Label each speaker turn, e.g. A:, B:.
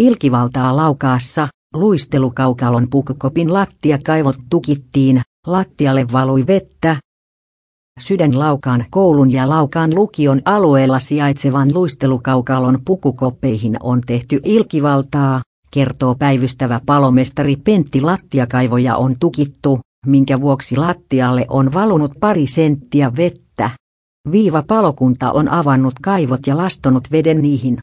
A: Ilkivaltaa laukaassa, luistelukaukalon pukukopin lattiakaivot tukittiin, lattialle valui vettä. Sydänlaukaan koulun ja Laukaan lukion alueella sijaitsevan luistelukaukalon pukukoppeihin on tehty ilkivaltaa, kertoo päivystävä palomestari Pentti lattiakaivoja on tukittu, minkä vuoksi lattialle on valunut pari senttiä vettä. Viiva palokunta on avannut kaivot ja lastonut veden niihin.